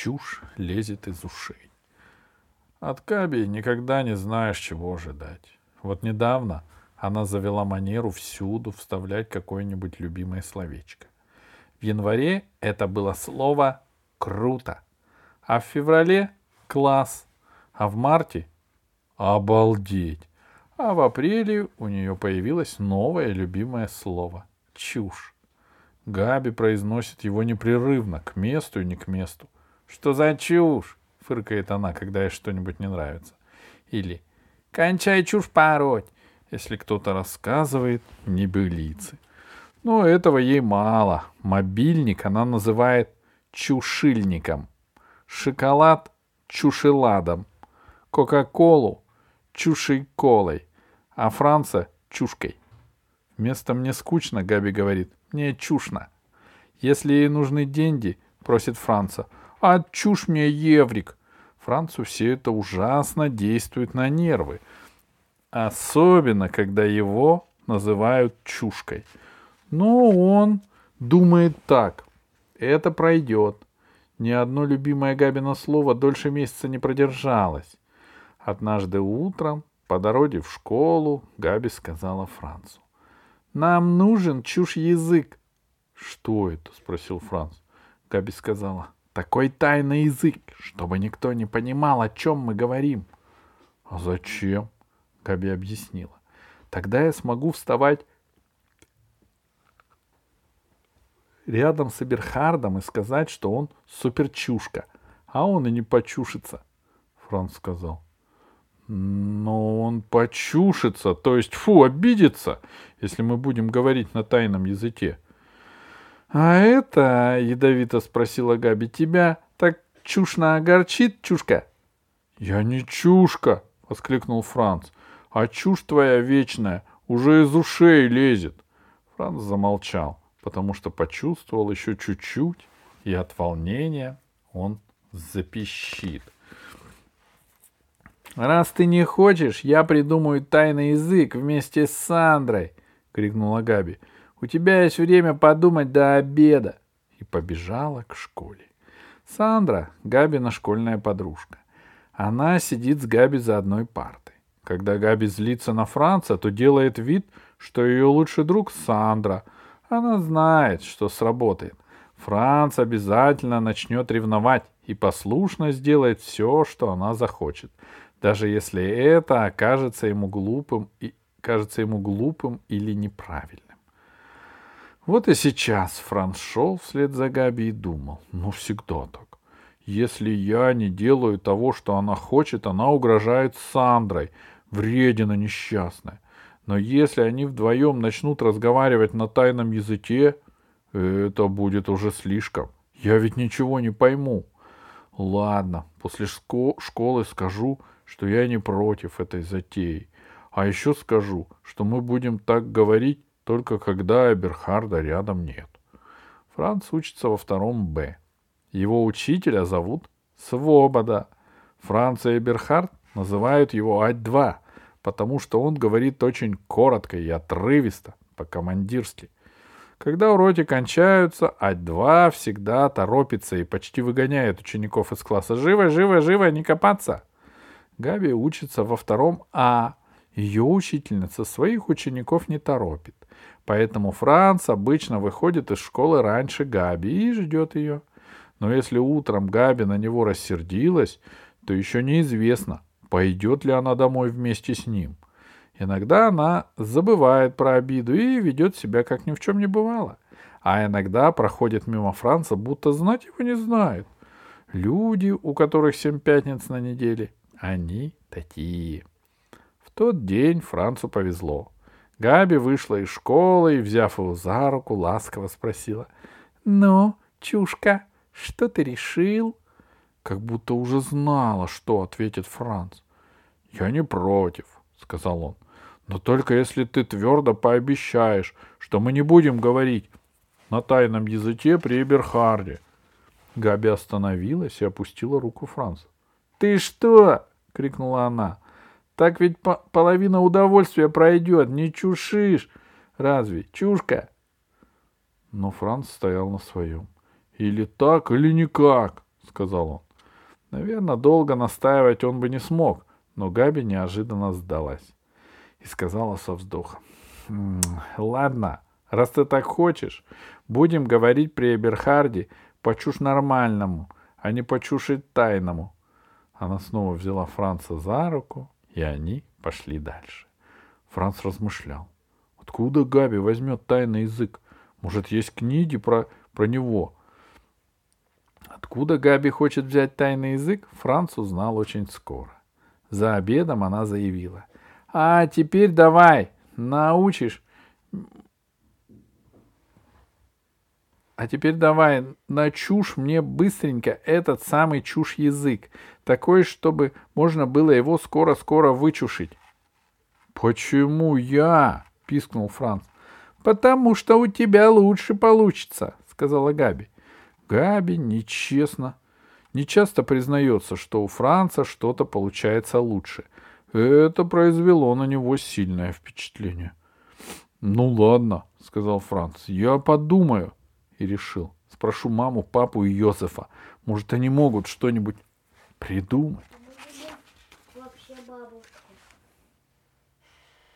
чушь лезет из ушей. От Габи никогда не знаешь, чего ожидать. Вот недавно она завела манеру всюду вставлять какое-нибудь любимое словечко. В январе это было слово «круто», а в феврале — «класс», а в марте — «обалдеть», а в апреле у нее появилось новое любимое слово — «чушь». Габи произносит его непрерывно, к месту и не к месту. «Что за чушь?» — фыркает она, когда ей что-нибудь не нравится. Или «Кончай чушь пороть!» если кто-то рассказывает небылицы. Но этого ей мало. Мобильник она называет чушильником. Шоколад — чушеладом. Кока-колу — чушей-колой. А Франца — чушкой. Вместо «мне скучно» Габи говорит «мне чушно». Если ей нужны деньги, просит Франца, а чушь мне еврик. Францу все это ужасно действует на нервы — Особенно, когда его называют чушкой. Но он думает так. Это пройдет. Ни одно любимое Габино слово дольше месяца не продержалось. Однажды утром, по дороге в школу, Габи сказала Францу. «Нам нужен чушь язык». «Что это?» — спросил Франц. Габи сказала. «Такой тайный язык, чтобы никто не понимал, о чем мы говорим». «А зачем?» Габи объяснила. Тогда я смогу вставать рядом с Эберхардом и сказать, что он суперчушка, а он и не почушится. Франц сказал. Но он почушится, то есть, фу, обидится, если мы будем говорить на тайном языке. А это, ядовито спросила Габи, тебя так чушно огорчит, чушка? Я не чушка, воскликнул Франц а чушь твоя вечная уже из ушей лезет. Франц замолчал, потому что почувствовал еще чуть-чуть, и от волнения он запищит. «Раз ты не хочешь, я придумаю тайный язык вместе с Сандрой!» — крикнула Габи. «У тебя есть время подумать до обеда!» И побежала к школе. Сандра — Габина школьная подружка. Она сидит с Габи за одной партой. Когда Габи злится на Франца, то делает вид, что ее лучший друг Сандра. Она знает, что сработает. Франц обязательно начнет ревновать и послушно сделает все, что она захочет, даже если это окажется ему глупым и кажется ему глупым или неправильным. Вот и сейчас Франц шел вслед за Габи и думал, ну всегда так. Если я не делаю того, что она хочет, она угрожает Сандрой, вредина несчастная. Но если они вдвоем начнут разговаривать на тайном языке, это будет уже слишком. Я ведь ничего не пойму. Ладно, после школы скажу, что я не против этой затеи. А еще скажу, что мы будем так говорить только когда Эберхарда рядом нет. Франц учится во втором Б. Его учителя зовут Свобода. Франц и Эберхард называют его Ать-2, потому что он говорит очень коротко и отрывисто, по-командирски. Когда уроки кончаются, Ать-2 всегда торопится и почти выгоняет учеников из класса. «Живо, живо, живо, не копаться!» Габи учится во втором А. Ее учительница своих учеников не торопит. Поэтому Франц обычно выходит из школы раньше Габи и ждет ее. Но если утром Габи на него рассердилась, то еще неизвестно, пойдет ли она домой вместе с ним. Иногда она забывает про обиду и ведет себя, как ни в чем не бывало. А иногда проходит мимо Франца, будто знать его не знает. Люди, у которых семь пятниц на неделе, они такие. В тот день Францу повезло. Габи вышла из школы и, взяв его за руку, ласково спросила. — Ну, чушка, что ты решил? как будто уже знала, что ответит Франц. «Я не против», — сказал он. «Но только если ты твердо пообещаешь, что мы не будем говорить на тайном языке при Эберхарде». Габи остановилась и опустила руку Франца. «Ты что?» — крикнула она. «Так ведь по половина удовольствия пройдет, не чушишь. Разве? Чушка?» Но Франц стоял на своем. «Или так, или никак», — сказал он. Наверное, долго настаивать он бы не смог, но Габи неожиданно сдалась и сказала со вздохом. «Ладно, раз ты так хочешь, будем говорить при Эберхарде по чушь нормальному, а не по чушь тайному». Она снова взяла Франца за руку, и они пошли дальше. Франц размышлял. Откуда Габи возьмет тайный язык? Может, есть книги про, про него? Откуда Габи хочет взять тайный язык, Франц узнал очень скоро. За обедом она заявила. «А теперь давай, научишь А теперь давай, на чушь мне быстренько этот самый чушь язык, такой, чтобы можно было его скоро-скоро вычушить. Почему я? пискнул Франц. Потому что у тебя лучше получится, сказала Габи. Габи нечестно, нечасто признается, что у Франца что-то получается лучше. Это произвело на него сильное впечатление. Ну ладно, сказал Франц, я подумаю и решил. Спрошу маму, папу и Йозефа. Может, они могут что-нибудь придумать.